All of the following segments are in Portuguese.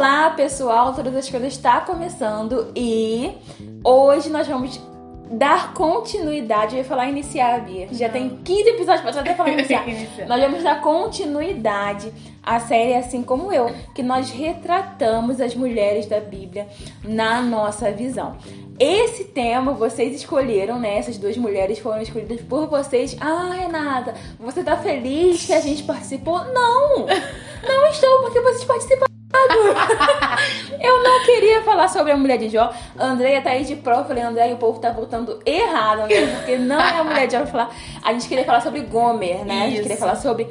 Olá, pessoal! Todas as coisas está começando e hoje nós vamos dar continuidade. Eu ia falar iniciar, Bia. Já Não. tem 15 episódios pra até falar iniciar. Iniciar. nós vamos dar continuidade à série Assim Como Eu, que nós retratamos as mulheres da Bíblia na nossa visão. Esse tema vocês escolheram, né? Essas duas mulheres foram escolhidas por vocês. Ah, Renata, você tá feliz que a gente participou? Não! Não estou, porque vocês participaram. Eu não queria falar sobre a mulher de Jó. A Andrea tá aí de prova. Eu falei, Andrea, o povo tá votando errado, né? Porque não é a mulher de Jó falar. A gente queria falar sobre Gomer, né? A gente Isso. queria falar sobre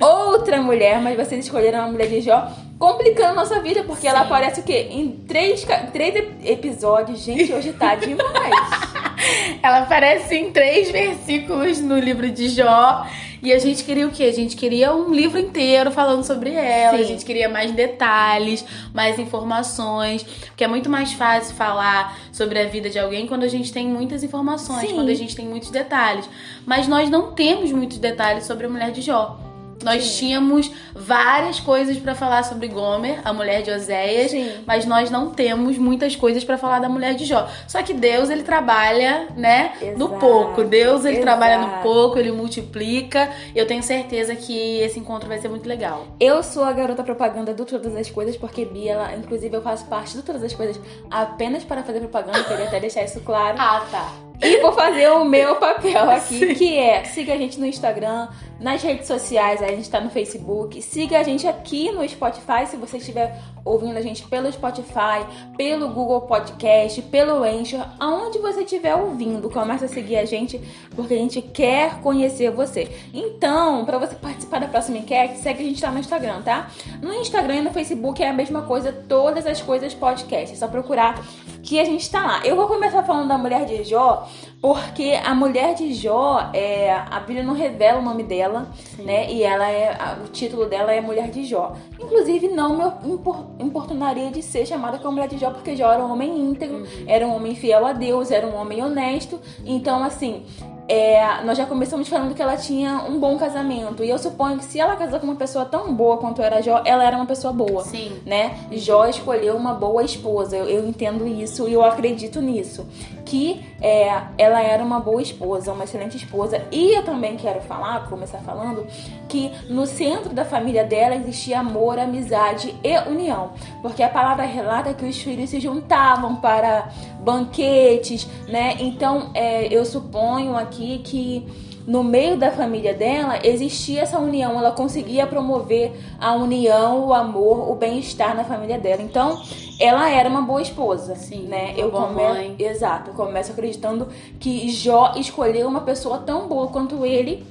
outra mulher, mas vocês escolheram a mulher de Jó, complicando nossa vida, porque ela Sim. aparece o quê? Em três, três ep- episódios. Gente, hoje tá demais. Ela aparece em três versículos no livro de Jó. E a gente queria o quê? A gente queria um livro inteiro falando sobre ela. Sim. A gente queria mais detalhes, mais informações. Porque é muito mais fácil falar sobre a vida de alguém quando a gente tem muitas informações, Sim. quando a gente tem muitos detalhes. Mas nós não temos muitos detalhes sobre a mulher de Jó. Nós Sim. tínhamos várias coisas pra falar sobre Gomer, a mulher de Oséias, Sim. mas nós não temos muitas coisas pra falar da mulher de Jó. Só que Deus, ele trabalha, né, no Exato. pouco. Deus, ele Exato. trabalha no pouco, ele multiplica. Eu tenho certeza que esse encontro vai ser muito legal. Eu sou a garota propaganda do Todas as Coisas, porque Bia, ela, inclusive, eu faço parte do Todas as Coisas apenas para fazer propaganda, queria até deixar isso claro. Ah, tá. E vou fazer o meu papel aqui, que é siga a gente no Instagram, nas redes sociais, a gente tá no Facebook, siga a gente aqui no Spotify, se você estiver ouvindo a gente pelo Spotify, pelo Google Podcast, pelo Anchor, aonde você estiver ouvindo, começa a seguir a gente, porque a gente quer conhecer você. Então, pra você participar da próxima enquete, segue a gente lá no Instagram, tá? No Instagram e no Facebook é a mesma coisa, todas as coisas podcast, é só procurar que a gente tá lá. Eu vou começar falando da mulher de Jó, porque a mulher de Jó, é, a Bíblia não revela o nome dela, né? E ela é, a- o título dela é Mulher de Jó. Inclusive, não me impor- importunaria de ser chamada como Mulher de Jó, porque Jó era um homem íntegro, era um homem fiel a Deus, era um homem honesto. Então, assim, é, nós já começamos falando que ela tinha um bom casamento. E eu suponho que se ela casou com uma pessoa tão boa quanto era Jó, ela era uma pessoa boa Sim. né? Jó escolheu uma boa esposa. Eu, eu entendo isso e eu acredito nisso. Que é, ela era uma boa esposa, uma excelente esposa. E eu também quero falar, começar falando, que no centro da família dela existia amor, amizade e união. Porque a palavra relata que os filhos se juntavam para banquetes, né? Então é, eu suponho aqui que no meio da família dela existia essa união, ela conseguia promover a união, o amor, o bem-estar na família dela. Então, ela era uma boa esposa, Sim, né? Eu come-. Exato, eu começo acreditando que Jó escolheu uma pessoa tão boa quanto ele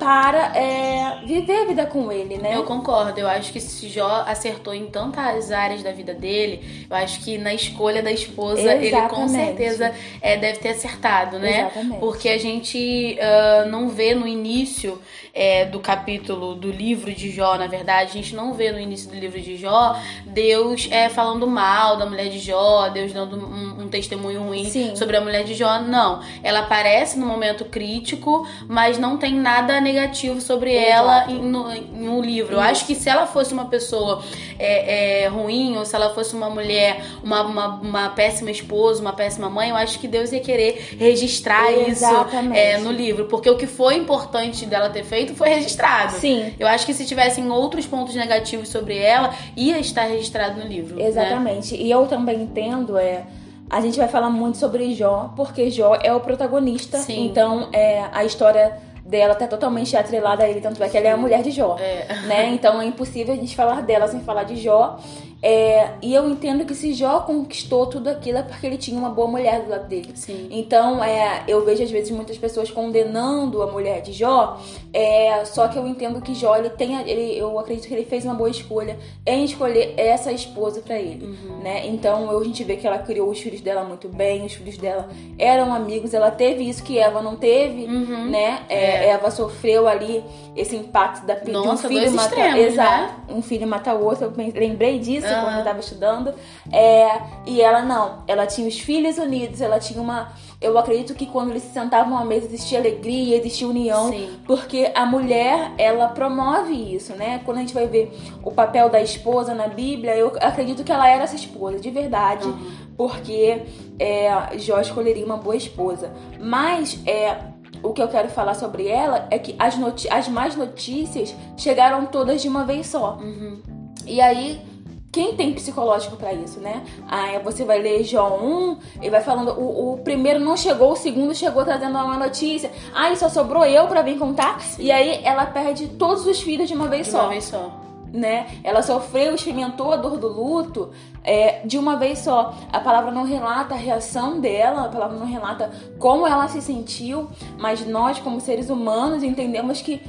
para é, viver a vida com ele, né? Eu concordo. Eu acho que se Jó acertou em tantas áreas da vida dele, eu acho que na escolha da esposa ele com Exatamente. certeza é, deve ter acertado, né? Exatamente. Porque a gente ah, não vê no início é, do capítulo do livro de Jó, na verdade, a gente não vê no início do livro de Jó Deus é, falando mal da mulher de Jó, Deus dando um, um testemunho ruim Sim. sobre a mulher de Jó. Não. Ela aparece no momento crítico, mas não tem nada negativo sobre Exato. ela em, no, em um livro. Eu acho que se ela fosse uma pessoa é, é, ruim, ou se ela fosse uma mulher, uma, uma, uma péssima esposa, uma péssima mãe, eu acho que Deus ia querer registrar isso Exatamente. é, no livro. Porque o que foi importante dela ter feito foi registrado. Sim. Eu acho que se tivessem outros pontos negativos sobre ela, ia estar registrado no livro. né? Exatamente. E eu também entendo, é. A gente vai falar muito sobre Jó, porque Jó é o protagonista. Sim. Então, é, a história dela tá totalmente atrelada a ele, tanto é que ela é a mulher de Jó. É. Né? Então é impossível a gente falar dela sem falar de Jó. É, e eu entendo que se Jó conquistou tudo aquilo é porque ele tinha uma boa mulher do lado dele. Sim. Então, é, eu vejo às vezes muitas pessoas condenando a mulher de Jó, é, só que eu entendo que Jó, ele tem, ele, eu acredito que ele fez uma boa escolha em escolher essa esposa pra ele, Uhum. né? Então, a gente vê que ela criou os filhos dela muito bem, os filhos dela eram amigos, ela teve isso que Eva não teve, Uhum. né? É, Eva sofreu ali esse impacto da de um Nossa, filho matar, exato, né? um filho mata o outro, eu lembrei disso Aham. quando eu tava estudando. É, e ela não, ela tinha os filhos unidos, ela tinha uma, Eu acredito que quando eles se sentavam à mesa existia alegria, existia união, Sim. porque a mulher, ela promove isso, né? Quando a gente vai ver o papel da esposa na Bíblia, eu acredito que ela era essa esposa, de verdade, porque é, Jó escolheria uma boa esposa. Mas é, o que eu quero falar sobre ela é que as, as más notícias chegaram todas de uma vez só. E aí, quem tem psicológico pra isso, né? Aí você vai ler Jó 1 e vai falando, o, o primeiro não chegou, o segundo chegou trazendo uma notícia. Aí só sobrou eu pra vir contar. E aí ela perde todos os filhos de uma vez De só uma vez só. né? Ela sofreu, experimentou a dor do luto é, de uma vez só. A palavra não relata a reação dela, a palavra não relata como ela se sentiu, mas nós, como seres humanos, entendemos que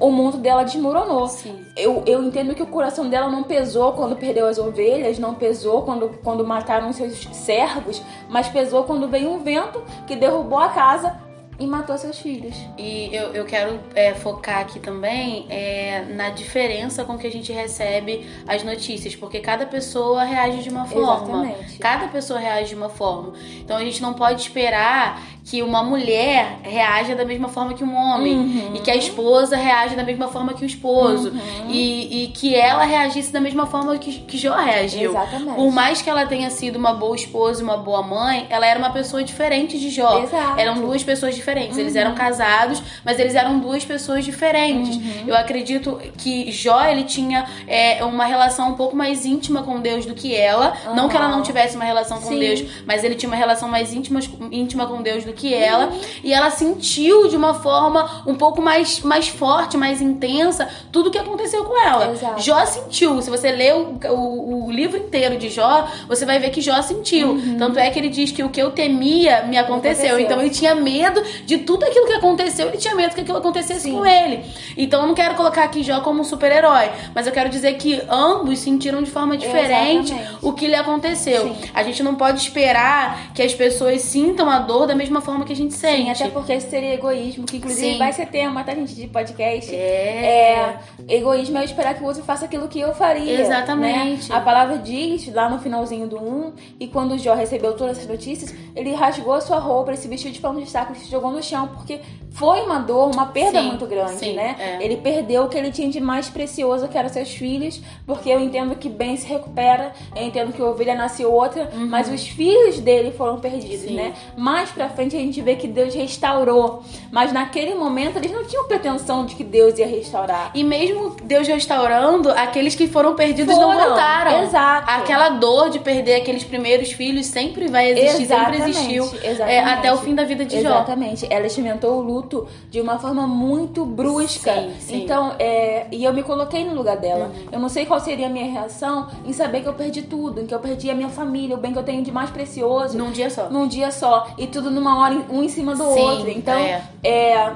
o mundo dela desmoronou. Sim. Eu, eu entendo que o coração dela não pesou quando perdeu as ovelhas, não pesou quando, quando mataram seus servos, mas pesou quando veio um vento que derrubou a casa e matou seus filhos. E eu, eu quero é, focar aqui também é, na diferença com que a gente recebe as notícias, porque cada pessoa reage de uma forma. Exatamente. Cada pessoa reage de uma forma. Então a gente não pode esperar que uma mulher reaja da mesma forma que um homem. Uhum. E que a esposa reaja da mesma forma que o esposo. Uhum. E, e que ela reagisse da mesma forma que, que Jó reagiu. Exatamente. Por mais que ela tenha sido uma boa esposa e uma boa mãe, ela era uma pessoa diferente de Jó. Exato. Eram duas pessoas diferentes. Eles eram casados, mas eles eram duas pessoas diferentes. Uhum. Eu acredito que Jó ele tinha é, uma relação um pouco mais íntima com Deus do que ela. Não que ela não tivesse uma relação com Sim. Deus, mas ele tinha uma relação mais íntima, íntima com Deus do que ela. Uhum. E ela sentiu de uma forma um pouco mais, mais forte, mais intensa, tudo que aconteceu com ela. Exato. Jó sentiu. Se você lê o, o, o livro inteiro de Jó, você vai ver que Jó sentiu. Tanto é que ele diz que o que eu temia me aconteceu. Uhum. Aconteceu. Então ele tinha medo de tudo aquilo que aconteceu, ele tinha medo que aquilo acontecesse Sim. com ele. Então eu não quero colocar aqui Jó como um super-herói, mas eu quero dizer que ambos sentiram de forma diferente Exatamente. o que lhe aconteceu. Sim. A gente não pode esperar que as pessoas sintam a dor da mesma forma que a gente sente. Sim, até porque isso seria egoísmo, que inclusive Sim. vai ser tema, tá, gente, de podcast. É. É, egoísmo é esperar que o outro faça aquilo que eu faria. Exatamente. né? A palavra diz lá no finalzinho do 1, e quando Jó recebeu todas essas notícias, ele rasgou a sua roupa, ele se vestiu de pano de saco e se jogou no chão, porque foi uma dor, uma perda Sim, muito grande, sim, né? é. Ele perdeu o que ele tinha de mais precioso, que eram seus filhos, porque eu entendo que bem se recupera, eu entendo que ovelha nasce outra, mas os filhos dele foram perdidos, Uhum. Né? Mais pra frente a gente vê que Deus restaurou, mas naquele momento eles não tinham pretensão de que Deus ia restaurar. E mesmo Deus restaurando, aqueles que foram perdidos não Foram, voltaram. exato. Aquela dor de perder aqueles primeiros filhos sempre vai existir, Exatamente, sempre existiu. exatamente. é, até o fim da vida de Jó. Exatamente. Ela experimentou o luto de uma forma muito brusca. Sim, sim. Então, é, e eu me coloquei no lugar dela. Uhum. Eu não sei qual seria a minha reação em saber que eu perdi tudo, em que eu perdi a minha família, o bem que eu tenho de mais precioso. Num dia só. num dia só e tudo numa hora um em cima do Sim, outro. Então, é. é,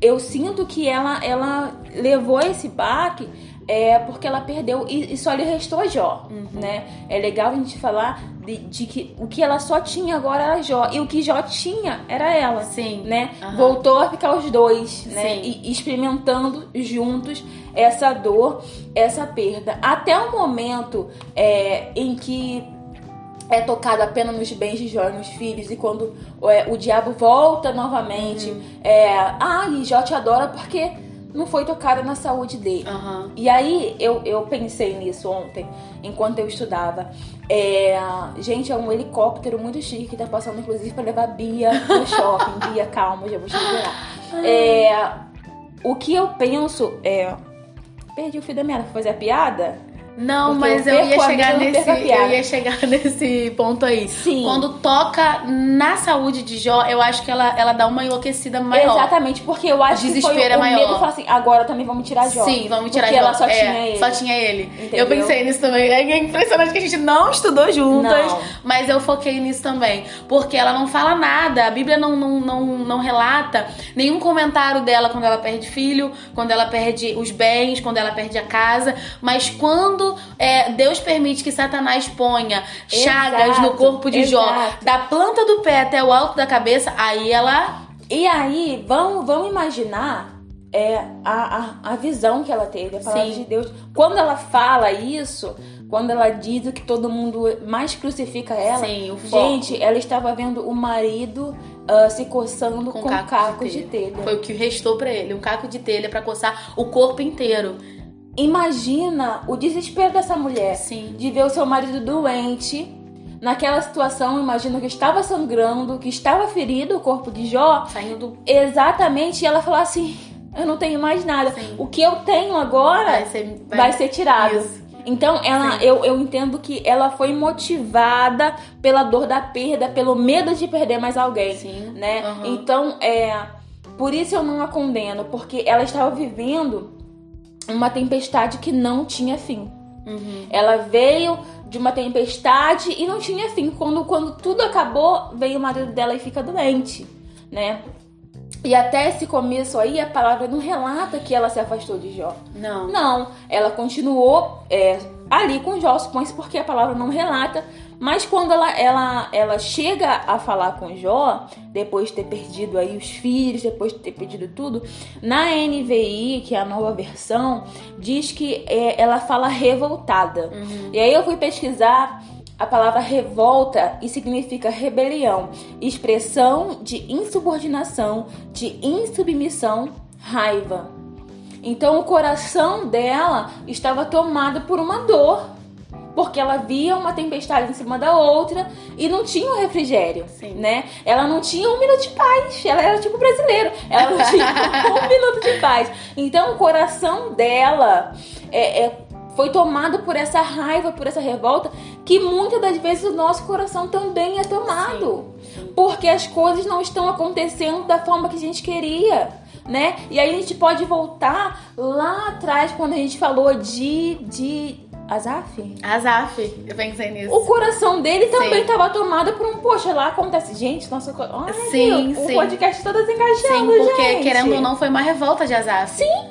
eu sinto que ela ela levou esse baque é porque ela perdeu e, e só lhe restou Jó, Uhum. né? É legal a gente falar de, de que o que ela só tinha agora era Jó e o que Jó tinha era ela, Sim. né? Aham. Voltou a ficar os dois, né? E experimentando juntos essa dor, essa perda, até o momento é, em que é tocado apenas nos bens de Jó e nos filhos, e quando é, o diabo volta novamente, Uhum. é, ah, e Jó te adora porque não foi tocada na saúde dele. Aham. E aí eu, eu pensei nisso ontem, enquanto eu estudava. É, gente, é um helicóptero muito chique que tá passando, inclusive, pra levar Bia no shopping. Bia, calma, já vou te liberar. É, o que eu penso é. Perdi o fio da meada pra fazer a piada? Não, Porque mas eu eu, ia chegar nesse, eu ia chegar nesse ponto aí. Sim. Quando toca na saúde de Jó, eu acho que ela, ela dá uma enlouquecida maior. Exatamente, porque eu acho que foi Desespero é o, o maior. medo falar assim, agora também vamos tirar Jó. Sim, vamos tirar Porque Jó. ela só É, tinha ele. Só tinha ele. Entendeu? Eu pensei nisso também. É impressionante que a gente não estudou juntas, Não. mas eu foquei nisso também. Porque ela não fala nada. A Bíblia não, não, não, não relata nenhum comentário dela quando ela perde filho, quando ela perde os bens, quando ela perde a casa. Mas quando é, Deus permite que Satanás ponha chagas Exato, no corpo de Jó, exato. da planta do pé até o alto da cabeça, aí ela. E aí, vamos, vamos imaginar é, a, a, a visão que ela teve, a palavra Sim. de Deus. Quando ela fala isso, quando ela diz que todo mundo mais crucifica ela. Sim. Gente, ela estava vendo o marido uh, se coçando com, com cacos, cacos de, telha. de, telha. Foi o que restou para ele, um caco de telha para coçar o corpo inteiro. Imagina o desespero dessa mulher Sim. de ver o seu marido doente. Naquela situação, imagina que estava sangrando, que estava ferido o corpo de Jó. Saindo. Exatamente. E ela falou assim: Eu não tenho mais nada. Sim. O que eu tenho agora vai ser, vai... vai ser tirado. Isso. Então, ela, eu, eu entendo que ela foi motivada pela dor da perda, pelo medo de perder mais alguém, Sim. né? Uhum. Então, é, por isso eu não a condeno, porque ela estava vivendo uma tempestade que não tinha fim. Uhum. Ela veio de uma tempestade e não tinha fim. Quando, quando tudo acabou, veio o marido dela e fica doente, né? E até esse começo aí, a palavra não relata que ela se afastou de Jó. Não. Não, ela continuou é, ali com Jó, supõe-se porque a palavra não relata. Mas quando ela, ela, ela chega a falar com Jó, depois de ter perdido aí os filhos, depois de ter perdido tudo, na NVI, que é a nova versão, diz que é, ela fala revoltada. Uhum. E aí eu fui pesquisar a palavra revolta e significa rebelião, expressão de insubordinação, de insubmissão, raiva. Então o coração dela estava tomado por uma dor, porque ela via uma tempestade em cima da outra e não tinha um refrigério, Sim. né? Ela não tinha um minuto de paz. Ela era tipo brasileiro. Ela não tinha um minuto de paz. Então o coração dela é, é foi tomado por essa raiva, por essa revolta, que muitas das vezes o nosso coração também é tomado. Sim. Porque as coisas não estão acontecendo da forma que a gente queria. Né? E aí a gente pode voltar lá atrás quando a gente falou de, de Azaf? Azaf, eu pensei nisso. O coração dele também Sim. estava tomado por um, poxa, lá acontece. Gente, nossa, olha, Sim, o sim. podcast todas encaixando, Sim, porque gente. querendo ou não foi uma revolta de Azaf. Sim.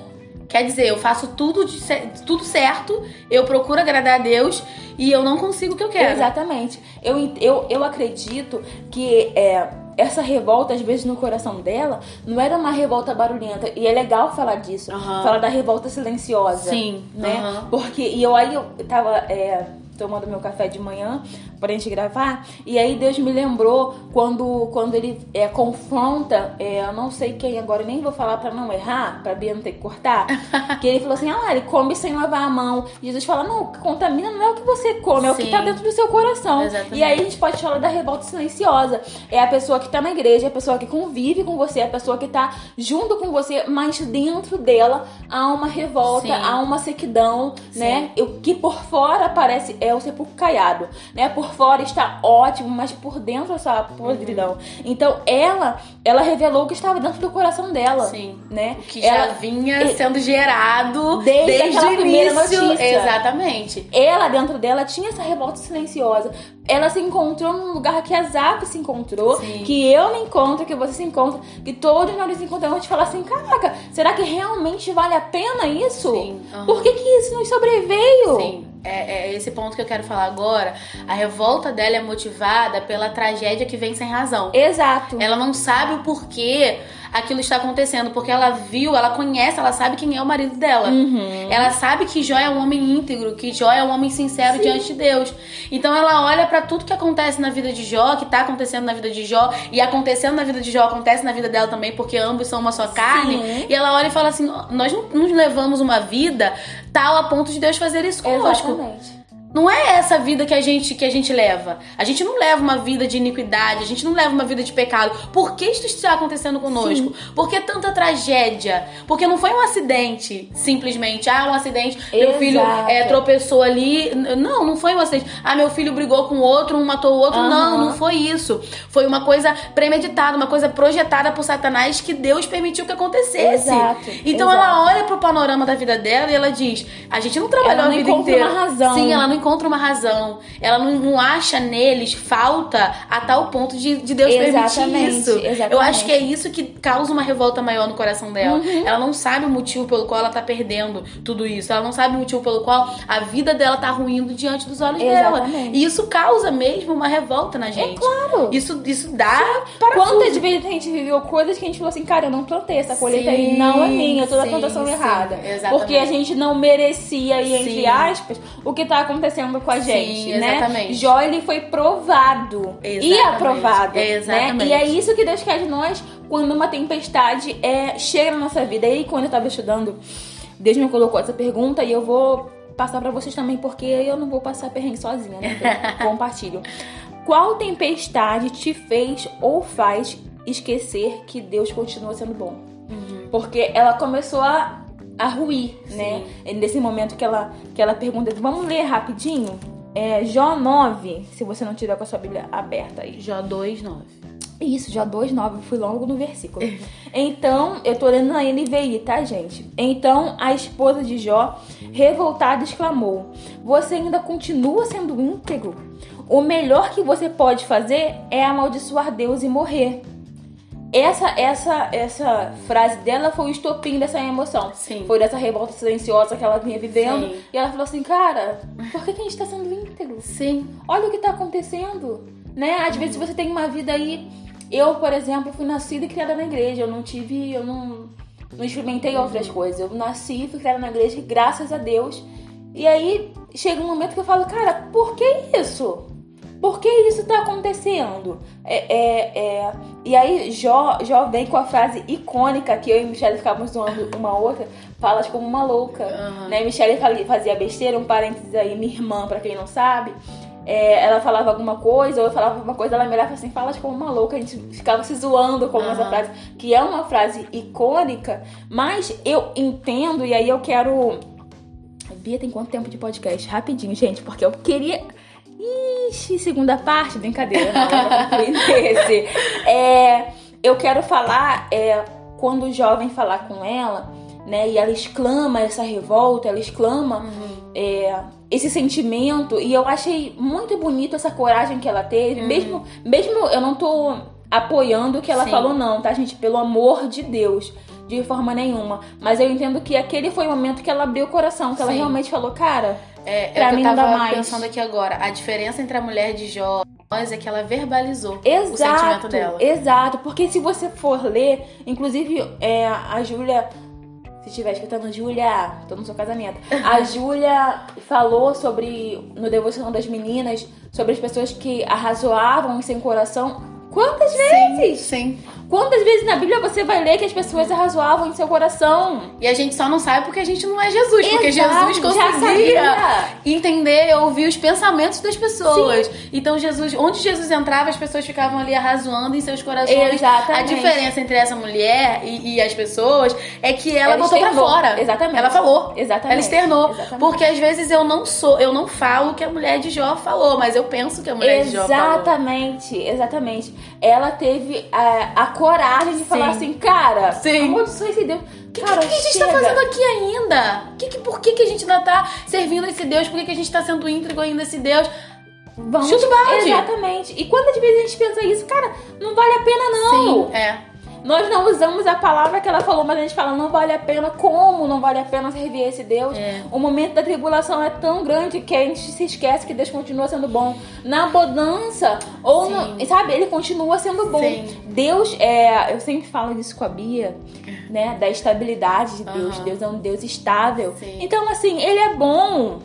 Quer dizer, eu faço tudo, de tudo certo, eu procuro agradar a Deus e eu não consigo o que eu quero. Exatamente. Eu, eu, eu acredito que é, essa revolta, às vezes, no coração dela, não era uma revolta barulhenta. E é legal falar disso. Aham. Falar da revolta silenciosa. Sim, Né? aham. Porque, e eu aí eu tava é, tomando meu café de manhã pra gente gravar, e aí Deus me lembrou quando, quando ele é, confronta, é, eu não sei quem agora, nem vou falar pra não errar, pra Bia não ter que cortar, que ele falou assim, ah, ele come sem lavar a mão. Jesus fala, não, o que contamina não é o que você come, é o que Sim. tá dentro do seu coração. Exatamente. E aí a gente pode falar da revolta silenciosa. É a pessoa que tá na igreja, é a pessoa que convive com você, é a pessoa que tá junto com você, mas dentro dela há uma revolta, Sim. há uma sequidão, Sim. né? O que por fora parece é o sepulcro caiado, né? Por fora está ótimo, mas por dentro essa podridão. Então ela, ela revelou o que estava dentro do coração dela, Sim. né? O que já ela, vinha sendo gerado Desde desde, o primeira início. notícia. Exatamente. ela dentro dela tinha essa revolta silenciosa. Ela se encontrou num lugar que a Zap se encontrou, Sim. que eu me encontro, que você se encontra, que todos nós nos encontramos e falar assim: caraca, será que realmente vale a pena isso? Sim, aham. Por que, que isso nos sobreveio? Sim, é, é esse ponto que eu quero falar agora. A revolta dela é motivada pela tragédia que vem sem razão. Exato. Ela não sabe o porquê aquilo está acontecendo, porque ela viu, ela conhece, ela sabe quem é o marido dela. Uhum. Ela sabe que Jó é um homem íntegro, que Jó é um homem sincero diante de Deus. Então ela olha pra tudo que acontece na vida de Jó, que tá acontecendo na vida de Jó, e acontecendo na vida de Jó, acontece na vida dela também, porque ambos são uma só carne. Sim. E ela olha e fala assim: nós não nos levamos uma vida tal a ponto de Deus fazer isso conosco. Exatamente. Não é essa vida que a gente que a gente leva. A gente não leva uma vida de iniquidade, a gente não leva uma vida de pecado. Por que isso está acontecendo conosco? Por que tanta tragédia? Porque não foi um acidente, simplesmente. Ah, um acidente, meu filho Exato. é, tropeçou ali. Não, não foi um acidente. Ah, meu filho brigou com o outro, um matou o outro. Aham. Não, não foi isso. Foi uma coisa premeditada, uma coisa projetada por Satanás que Deus permitiu que acontecesse. Exato, Então exato. ela olha pro panorama da vida dela e ela diz: a gente não trabalhou Ela não a vida inteira. uma razão. Sim, ela não encontra uma razão. Ela não, não acha neles falta a tal ponto de, de Deus Exatamente, permitir isso. exatamente. Eu acho que é isso que causa uma revolta maior no coração dela. Uhum. Ela não sabe o motivo pelo qual ela tá perdendo tudo isso. Ela não sabe o motivo pelo qual a vida dela tá ruindo diante dos olhos dela. Exatamente. E isso causa mesmo uma revolta na gente. É claro. Isso, isso dá para Quantas vezes a gente viveu coisas que a gente falou assim, cara, eu não plantei essa colheita aí, não é minha, eu tô na sim, plantação sim, errada. exatamente. Porque a gente não merecia aí, entre aspas, o que tá acontecendo acontecendo com a gente, Sim, né? exatamente. Jó, ele foi provado e Exatamente. aprovado, Exatamente. né? E é isso que Deus quer de nós quando uma tempestade é, chega na nossa vida. E aí, quando eu tava estudando, Deus me colocou essa pergunta e eu vou passar pra vocês também, porque eu não vou passar perrengue sozinha, né? Então, compartilho. Qual tempestade te fez ou faz esquecer que Deus continua sendo bom? Porque ela começou a, a ruir, né? Nesse momento que ela, que ela pergunta. Vamos ler rapidinho? É, Jó 9, se você não tiver com a sua Bíblia aberta aí. Jó 2, 9. Isso, Jó 2, 9, fui logo no versículo. Então, eu tô lendo na NVI, tá, gente? Então, a esposa de Jó, revoltada, exclamou: Você ainda continua sendo íntegro? O melhor que você pode fazer é amaldiçoar Deus e morrer. Essa, essa, essa frase dela foi o estopim dessa emoção. Sim. Foi dessa revolta silenciosa que ela vinha vivendo. Sim. E ela falou assim, cara, por que, que a gente tá sendo íntegro? Sim. Olha o que tá acontecendo, né? Às vezes você tem uma vida aí. Eu, por exemplo, fui nascida e criada na igreja. Eu não tive, eu não, não experimentei outras coisas. Eu nasci e fui criada na igreja, graças a Deus. E aí chega um momento que eu falo, cara, por que isso? Por que isso tá acontecendo? É, é, é... E aí Jó, Jó vem com a frase icônica que eu e Michelle ficávamos zoando uma outra, falas como uma louca. Aham. Né? Michelle fazia besteira, um parênteses aí, minha irmã, pra quem não sabe. É, ela falava alguma coisa, ou eu falava alguma coisa, ela me olhava assim, falas como uma louca. A gente ficava se zoando com essa Aham. frase, que é uma frase icônica, mas eu entendo, e aí eu quero. Bia, tem quanto tempo de podcast? Rapidinho, gente, porque eu queria. Ixi, segunda parte, brincadeira, não, nesse. É, eu quero falar, é, quando o jovem falar com ela, né, e ela exclama essa revolta, ela exclama é, esse sentimento, e eu achei muito bonito essa coragem que ela teve, mesmo, mesmo eu não tô apoiando o que ela Sim. falou, não, tá, gente? Pelo amor de Deus. De forma nenhuma. Mas eu entendo que aquele foi o momento que ela abriu o coração, que ela Sim. realmente falou, cara, É, Pra é o que mim eu não dá tava mais. pensando aqui agora. A diferença entre a mulher de Jó e nós é que ela verbalizou o Exato, sentimento dela. exato. Porque se você for ler, inclusive é, a Júlia, se estiver escutando, Júlia, tô no seu casamento. A Júlia falou sobre, no Devocional das Meninas, sobre as pessoas que arrazoavam em seu coração. Quantas vezes? Sim. Quantas vezes na Bíblia você vai ler que as pessoas arrazoavam em seu coração? E a gente só não sabe porque a gente não é Jesus. Porque Exato, Jesus já conseguia entender, ouvir os pensamentos das pessoas. Então, Jesus, onde Jesus entrava, as pessoas ficavam ali arrazoando em seus corações. Exatamente. A diferença entre essa mulher e, e as pessoas é que ela, Ela botou pra fora. Exatamente. Ela falou. Exatamente. Ela externou. Exatamente. Porque às vezes eu não sou, eu não falo o que a mulher de Jó falou, mas eu penso que a mulher de Jó falou. Exatamente, exatamente. Ela teve a, a coragem de falar assim, cara, Sim. amaldiçoa esse Deus. O que, que, a gente chega. tá fazendo aqui ainda? Que, que, por que, que a gente ainda tá servindo esse Deus? Por que, que a gente tá sendo íntegro ainda esse Deus? Vamos, Chuta o balde. Exatamente. E quantas vezes a gente pensa isso? Cara, não vale a pena não. Sim, é. Nós não usamos a palavra que ela falou, mas a gente fala, não vale a pena. Como não vale a pena servir esse Deus? É. O momento da tribulação é tão grande que a gente se esquece que Deus continua sendo bom. Na bonança, ou no, sabe, ele continua sendo bom. Sim. Deus é, eu sempre falo isso com a Bia, né, da estabilidade de Deus. Aham. Deus é um Deus estável. Sim. Então assim, ele é bom.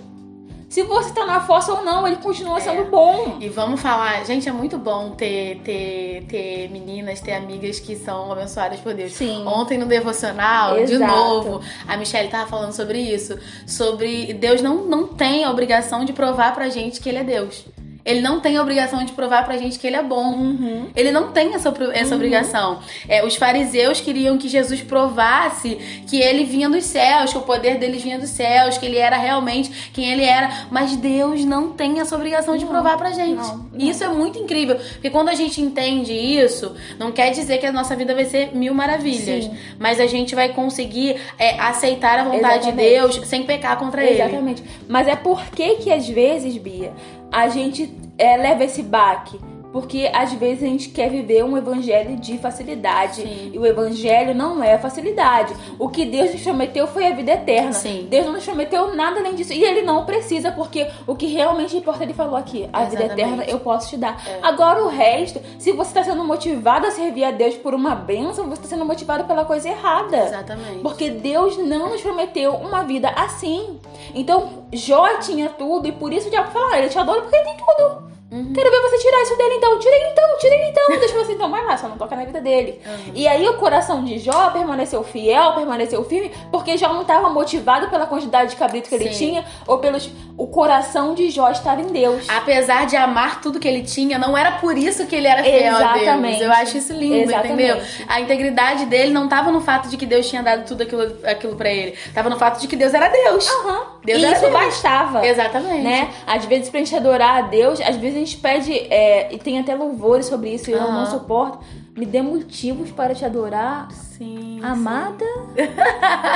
Se você tá na fossa ou não, ele continua É. sendo bom. E vamos falar, gente, é muito bom ter, ter, ter meninas, ter amigas que são abençoadas por Deus. Sim. Ontem no devocional, de Exato. novo, a Michelle tava falando sobre isso. Sobre Deus não, não tem a obrigação de provar pra gente que ele é Deus. Ele não tem a obrigação de provar pra gente que ele é bom. Uhum. Ele não tem essa, essa obrigação. É, os fariseus queriam que Jesus provasse que ele vinha dos céus, que o poder dele vinha dos céus, que ele era realmente quem ele era. Mas Deus não tem essa obrigação de Não, provar pra gente. não, não. Isso é muito incrível. Porque quando a gente entende isso, não quer dizer que a nossa vida vai ser mil maravilhas. Sim. Mas a gente vai conseguir é, aceitar a vontade de Exatamente. Deus sem pecar contra ele. Exatamente. Mas é por que que às vezes, Bia, a gente é, leva esse baque? Porque às vezes a gente quer viver um evangelho de facilidade. Sim. E o evangelho não é facilidade. O que Deus nos prometeu foi a vida eterna. Sim. Deus não nos prometeu nada além disso. E ele não precisa, porque o que realmente importa, ele falou aqui: a vida Exatamente. eterna eu posso te dar. É. Agora o resto, se você está sendo motivado a servir a Deus por uma bênção, você está sendo motivado pela coisa errada. Exatamente. Porque Deus não nos prometeu uma vida assim. Então, Jó tinha tudo e por isso o diabo falou: "Ah, ele te adora porque ele tem tudo. Uhum. Quero ver você tirar isso dele então. Tira ele então, tira ele então. Deixa você então, vai lá, só não toca na vida dele. Uhum. E aí o coração de Jó permaneceu fiel, permaneceu firme, porque Jó não estava motivado pela quantidade de cabrito que ele Sim. tinha, ou pelos. O coração de Jó estava em Deus. Apesar de amar tudo que ele tinha, não era por isso que ele era fiel a Exatamente. Deus. Eu acho isso lindo, Exatamente. entendeu? A integridade dele não tava no fato de que Deus tinha dado tudo aquilo, aquilo para ele. Tava no fato de que Deus era Deus. Aham. Deus e era isso Deus. bastava. Exatamente. né? Às vezes pra gente adorar a Deus, às vezes a gente pede, é, e tem até louvores sobre isso, e eu Aham. não suporto. Me dê motivos para te adorar. Sim. Amada?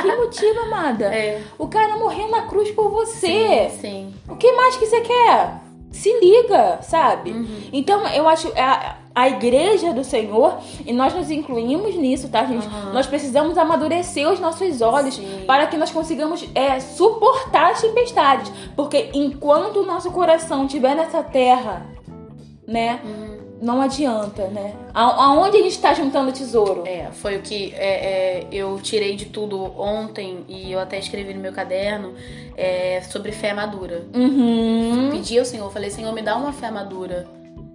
que motivo, amada? É. O cara morreu na cruz por você. Sim. sim. O que mais que você quer? Se liga, sabe? Uhum. Então, eu acho a, a igreja do Senhor, e nós nos incluímos nisso, tá, gente? Uhum. Nós precisamos amadurecer os nossos olhos Sim. para que nós consigamos é, suportar as tempestades. Porque enquanto o nosso coração estiver nessa terra, né? Uhum. Não adianta, né? A- Aonde a gente está juntando tesouro? É, foi o que é, é, eu tirei de tudo ontem e eu até escrevi no meu caderno é, sobre fé madura. Uhum. Pedi ao Senhor, falei, Senhor, me dá uma fé madura,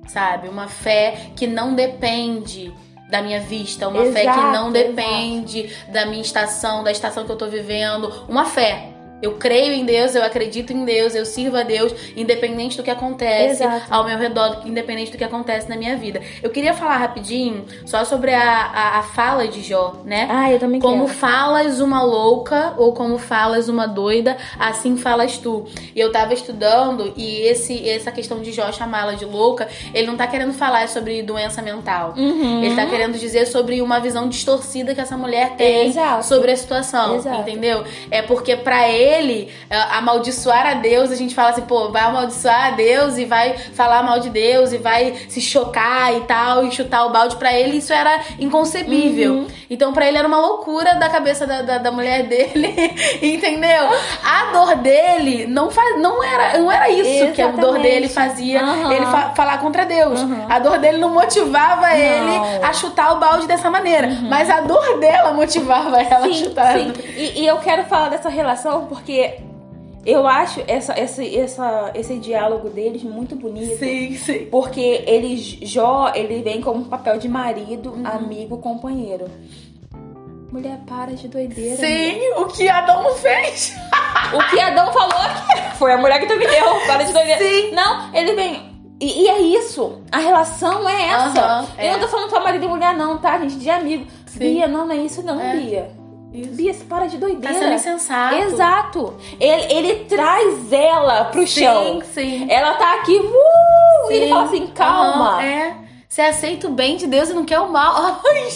sabe? Uma fé que não depende da minha vista, uma fé que Exato, não depende da minha estação, da estação que eu tô vivendo. Uma fé. Eu creio em Deus, eu acredito em Deus, eu sirvo a Deus, independente do que acontece Exato. ao meu redor, independente do que acontece na minha vida. Eu queria falar rapidinho só sobre a, a, a fala de Jó, né? Ah, eu também Como quero. falas uma louca ou como falas uma doida, assim falas tu. E eu tava estudando e esse essa questão de Jó chamá-la de louca, ele não tá querendo falar sobre doença mental. Uhum. Ele tá querendo dizer sobre uma visão distorcida que essa mulher tem Exato. sobre a situação, Exato. entendeu? É porque pra ele é, amaldiçoar a Deus, a gente fala assim, pô, vai amaldiçoar a Deus e vai falar mal de Deus e vai se chocar e tal e chutar o balde pra ele, isso era inconcebível. Uhum. Então pra ele era uma loucura da cabeça da, da, da mulher dele, entendeu? A dor dele não faz, não era, não era isso que a dor Exatamente. dele fazia Aham. ele fa- falar contra Deus. Uhum. A dor dele não motivava ele a chutar o balde dessa maneira, mas a dor dela motivava ela a Uhum. Sim, chutar. sim. E, e eu quero falar dessa relação porque eu acho essa, esse, essa, esse diálogo deles muito bonito. sim, sim. Porque ele, Jó, ele vem como papel de marido, Uhum. amigo, companheiro. Mulher, para de doideira. Sim, o que Adão fez. O que Adão falou aqui foi a mulher que teve erro, para de doideira. Sim. Não, ele vem. E, e é isso. A relação é essa. Eu é. não tô falando só marido e mulher, não, tá, gente? De amigo. Sim. Bia, não, não é isso, não, É. Bia. Isso. Bia, você para de Tá doideira. sendo insensato. Exato. Ele, ele traz ela pro chão. Sim, sim. Ela tá aqui, uh, e ele Sim. fala assim, calma. Aham, é. Você aceita o bem de Deus e não quer o mal. Ai,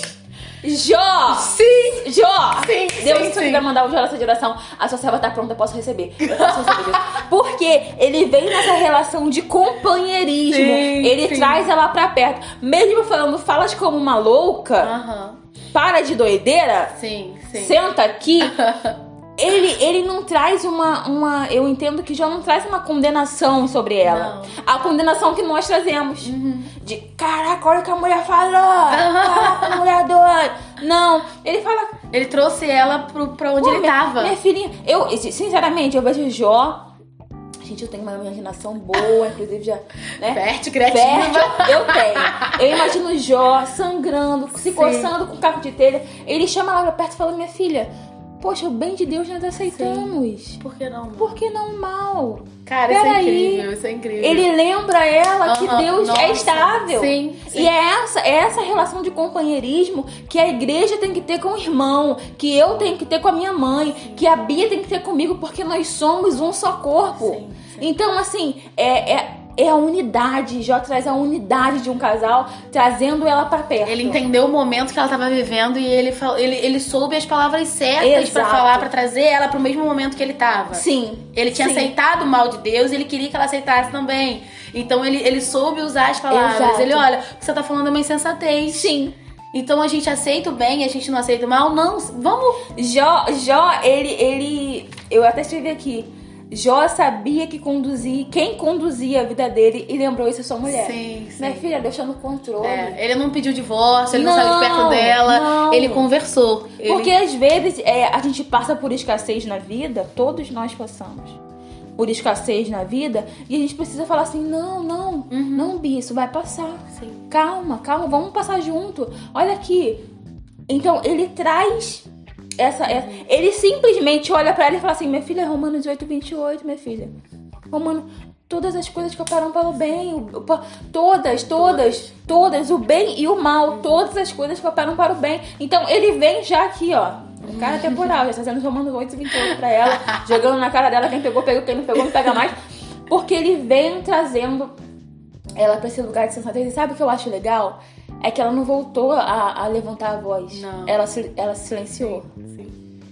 Jó! sim. Jó! Sim, Deus, sim, se você sim. quiser mandar o oração de oração, a sua serva tá pronta, eu posso receber. Eu posso receber. Deus. Porque ele vem nessa relação de companheirismo. Sim, ele sim. traz ela pra perto. Mesmo falando, falas como uma louca, Aham. Para de doideira, Sim, sim. senta aqui. Ele, ele não traz uma, uma. Eu entendo que já não traz uma condenação sobre ela. Não. A condenação que nós trazemos. Uhum. De caraca, olha o que a mulher falou! Caraca, mulher doida! Não, ele fala. Ele trouxe ela pro, pra onde ele minha, tava. Minha filhinha, eu, sinceramente, eu vejo Jó. Gente, eu tenho uma imaginação boa, inclusive já. Né? Fértil, criativa. Fértil, eu tenho. Eu imagino Jó sangrando, se Sim. coçando com um caco de telha. Ele chama ela pra perto e fala: Minha filha, poxa, o bem de Deus nós aceitamos. Por que não? Por que não o mal? Cara, isso é incrível, isso é incrível. Ele lembra ela que Aham, Deus nossa. é estável. Sim, sim. E é essa, é essa relação de companheirismo que a igreja tem que ter com o irmão, que eu tenho que ter com a minha mãe, que a Bia tem que ter comigo, porque nós somos um só corpo. Sim, sim. Então, assim, é, é- é a unidade. Jó traz a unidade de um casal, trazendo ela pra perto. Ele entendeu o momento que ela tava vivendo e ele, ele, ele soube as palavras certas pra Exato. falar, pra trazer ela pro mesmo momento que ele tava. Sim. Ele tinha sim. aceitado o mal de Deus e ele queria que ela aceitasse também. Então ele, ele soube usar as palavras. Exato. Ele, olha, o que você tá falando é uma insensatez. Sim. Então a gente aceita o bem e a gente não aceita o mal. Não, vamos. Jó, Jó, ele, ele. Eu até escrevi aqui. Jó sabia que conduzia, quem conduzia a vida dele e lembrou isso a sua mulher. Sim, sim. Minha filha, deixa no controle. É, ele não pediu divórcio, ele não, Não, saiu de perto dela, não. ele conversou. Ele- Porque às vezes é, a gente passa por escassez na vida, todos nós passamos por escassez na vida, e a gente precisa falar assim: não, não, não, Bi, isso vai passar. Uhum. Sim. Calma, calma, vamos passar junto. Olha aqui. Então ele traz essa. essa- ele simplesmente olha pra ela e fala assim: minha filha, Romanos 8, 28, minha filha. Romano, todas as coisas que operam para o bem, o- o- todas, todas, todas, o bem e o mal, todas as coisas que operam para o bem. Então ele vem já aqui, ó. Cara temporal, já está fazendo Romanos 8, 28 pra ela, jogando na cara dela, quem pegou, pegou, quem não pegou, não pega mais. Porque ele vem trazendo ela pra esse lugar de sensatez. E sabe o que eu acho legal? É que ela não voltou a, a levantar a voz. Não. Ela, ela se silenciou.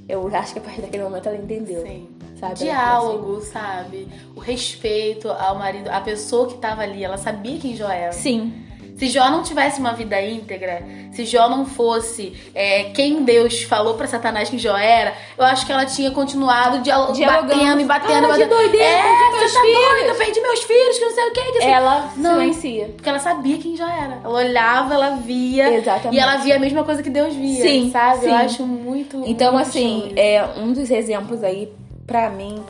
Eu acho que a partir daquele momento ela entendeu. sim. Sabe? Falou assim, Diálogo, sabe? O respeito ao marido, a pessoa que tava ali, ela sabia quem Jó era. Sim. Se Jó não tivesse uma vida íntegra, se Jó não fosse é, quem Deus falou pra Satanás que Jó era, eu acho que ela tinha continuado dialo- Dialogando. batendo e batendo. Para de batendo. doideira, é, perdi meus tá filhos. doida, perdi meus filhos, que não sei o que. que assim. Ela Não. silencia. Porque ela sabia quem Jó era. Ela olhava, ela via. Exatamente. E ela via a mesma coisa que Deus via. Sim, sabe? sim. Eu acho muito. Então, muito assim, é, um dos exemplos aí, pra mim,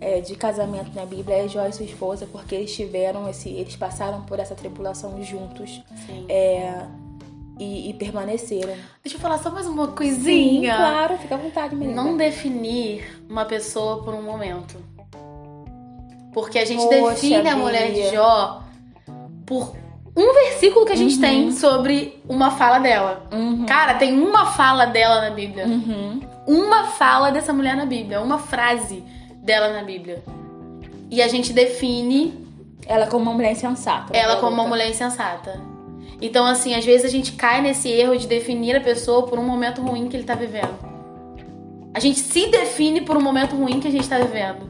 é, de casamento na Bíblia é Jó e sua esposa, porque eles tiveram esse. Eles passaram por essa tribulação juntos Sim. é, e, e permaneceram. Deixa eu falar só mais uma Sim, coisinha. claro, fica à vontade, menina. Não definir uma pessoa por um momento. Porque a gente Poxa, define a mulher de. Jó por um versículo que a gente tem sobre uma fala dela. Uhum. Cara, tem uma fala dela na Bíblia. Uhum. Uma fala dessa mulher na Bíblia. Uma frase dela na Bíblia. E a gente define Ela como uma mulher insensata. ela como uma mulher insensata. Então, assim, às vezes a gente cai nesse erro de definir a pessoa por um momento ruim que ele tá vivendo. A gente se define por um momento ruim que a gente tá vivendo.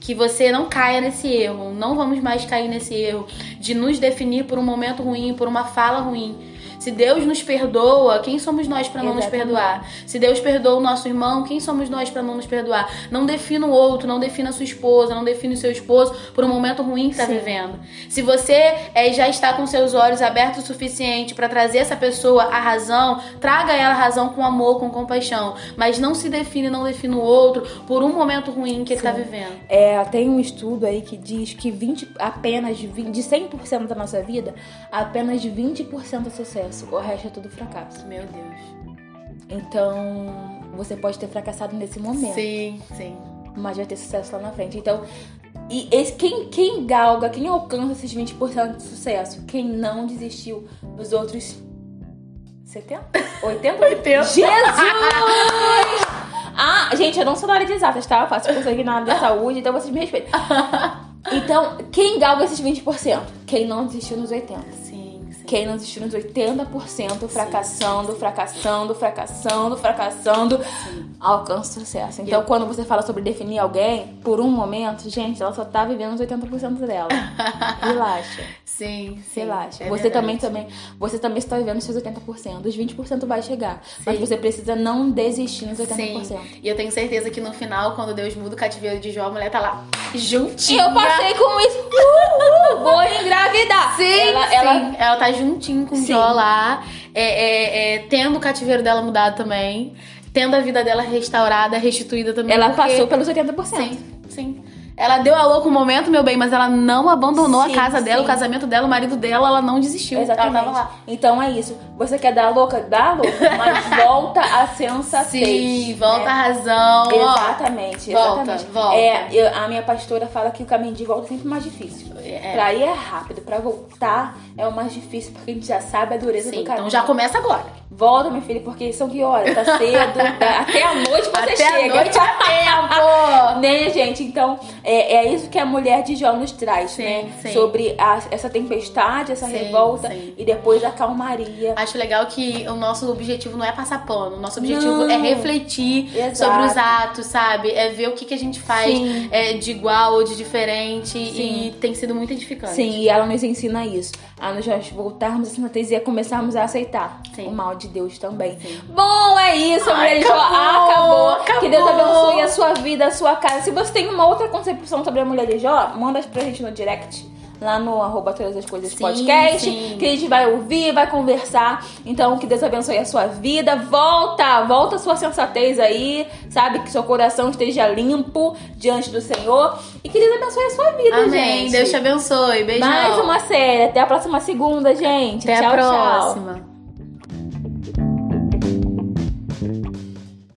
Que você não caia nesse erro. Não vamos mais cair nesse erro de nos definir por um momento ruim, por uma fala ruim. Se Deus nos perdoa, quem somos nós pra não nos perdoar? Se Deus perdoa o nosso irmão, quem somos nós pra não nos perdoar? Não defina o outro, não defina a sua esposa, não defina o seu esposo por um momento ruim que tá Sim. vivendo. Se você é, já está com seus olhos abertos o suficiente pra trazer essa pessoa à razão, traga ela à razão com amor, com compaixão. Mas não se define, não defina o outro por um momento ruim que ele tá vivendo. É, tem um estudo aí que diz que 20, apenas de 20 de 100% da nossa vida, apenas de 20% é sucesso. O resto é tudo fracasso. Meu Deus. Então, você pode ter fracassado nesse momento. Sim, sim. mas vai ter sucesso lá na frente. Então, e esse, quem, quem galga, quem alcança esses 20% de sucesso? Quem não desistiu dos outros 70? 80? 80. Jesus! Ah, gente, eu não sou da área de exatas, tá? Eu faço curso aqui na área da saúde, então vocês me respeitam. Então, quem galga esses 20%? Quem não desistiu nos 80%. Sim, sim. Quem não desistiu nos 80%, fracassando, fracassando, fracassando, fracassando, alcança o sucesso. Então, quando você fala sobre definir alguém, por um momento, gente, ela só tá vivendo os 80% dela. Relaxa, Sim, sim. relaxa. é você verdade. também, também, você também está vivendo seus 80%. Os 20% vai chegar. Mas você precisa não desistir nos 80%. Sim. E eu tenho certeza que no final, quando Deus muda o cativeiro de Jó, a mulher tá lá juntinha. Eu passei com isso. Uh, uh, vou engravidar. Sim, ela, sim. ela Ela tá juntinho com o Sim. Jó lá, é, é, é, tendo o cativeiro dela mudado também, tendo a vida dela restaurada, restituída também. ela porque- passou pelos 80%. Sim, sim. Ela deu a louco um momento, meu bem, mas ela não abandonou Sim, a casa dela, sim. o casamento dela, o marido dela, ela não desistiu. Exatamente. Ela tava lá. Então é isso. Você quer dar a louca? Dá a louca, mas volta a sensatez. Sim, volta né? à razão. ó. Exatamente, Volta, exatamente. volta. É, eu- a minha pastora fala que o caminho de volta é sempre mais difícil. É. Pra ir é rápido, pra voltar é o mais difícil, porque a gente já sabe a dureza Sim, do caminho. então já começa agora. Volta, minha filha, porque são que horas? Tá cedo, tá- até a noite você Até chega. a noite é tempo! né, gente? Então, é, é isso que a mulher de Jó nos traz, Sim, né? sim. Sobre a- essa tempestade, essa Sim, revolta e depois a calmaria. Acho legal que o nosso objetivo não é passar pano, o nosso objetivo Não. é refletir Exato. sobre os atos, sabe? É ver o que, que a gente faz é, de igual ou de diferente e tem sido muito edificante. Sim, e ela nos ensina isso. A nós voltarmos a santidade e começarmos a aceitar Sim. o mal de Deus também. Bom, é isso, Ai, mulher de Jó. acabou, Acabou. acabou. Que Deus abençoe a sua vida, a sua casa. Se você tem uma outra concepção sobre a mulher de Jó, manda pra gente no direct. Lá no arroba todas as coisas Sim, podcast. sim. Que a gente vai ouvir, vai conversar. Então, que Deus abençoe a sua vida. Volta, volta a sua sensatez aí. Sabe? Que seu coração esteja limpo diante do Senhor. E que Deus abençoe a sua vida, Amém. gente. Deus te abençoe. Beijão. Mais uma série. Até a próxima segunda, gente. Até tchau, a tchau. próxima.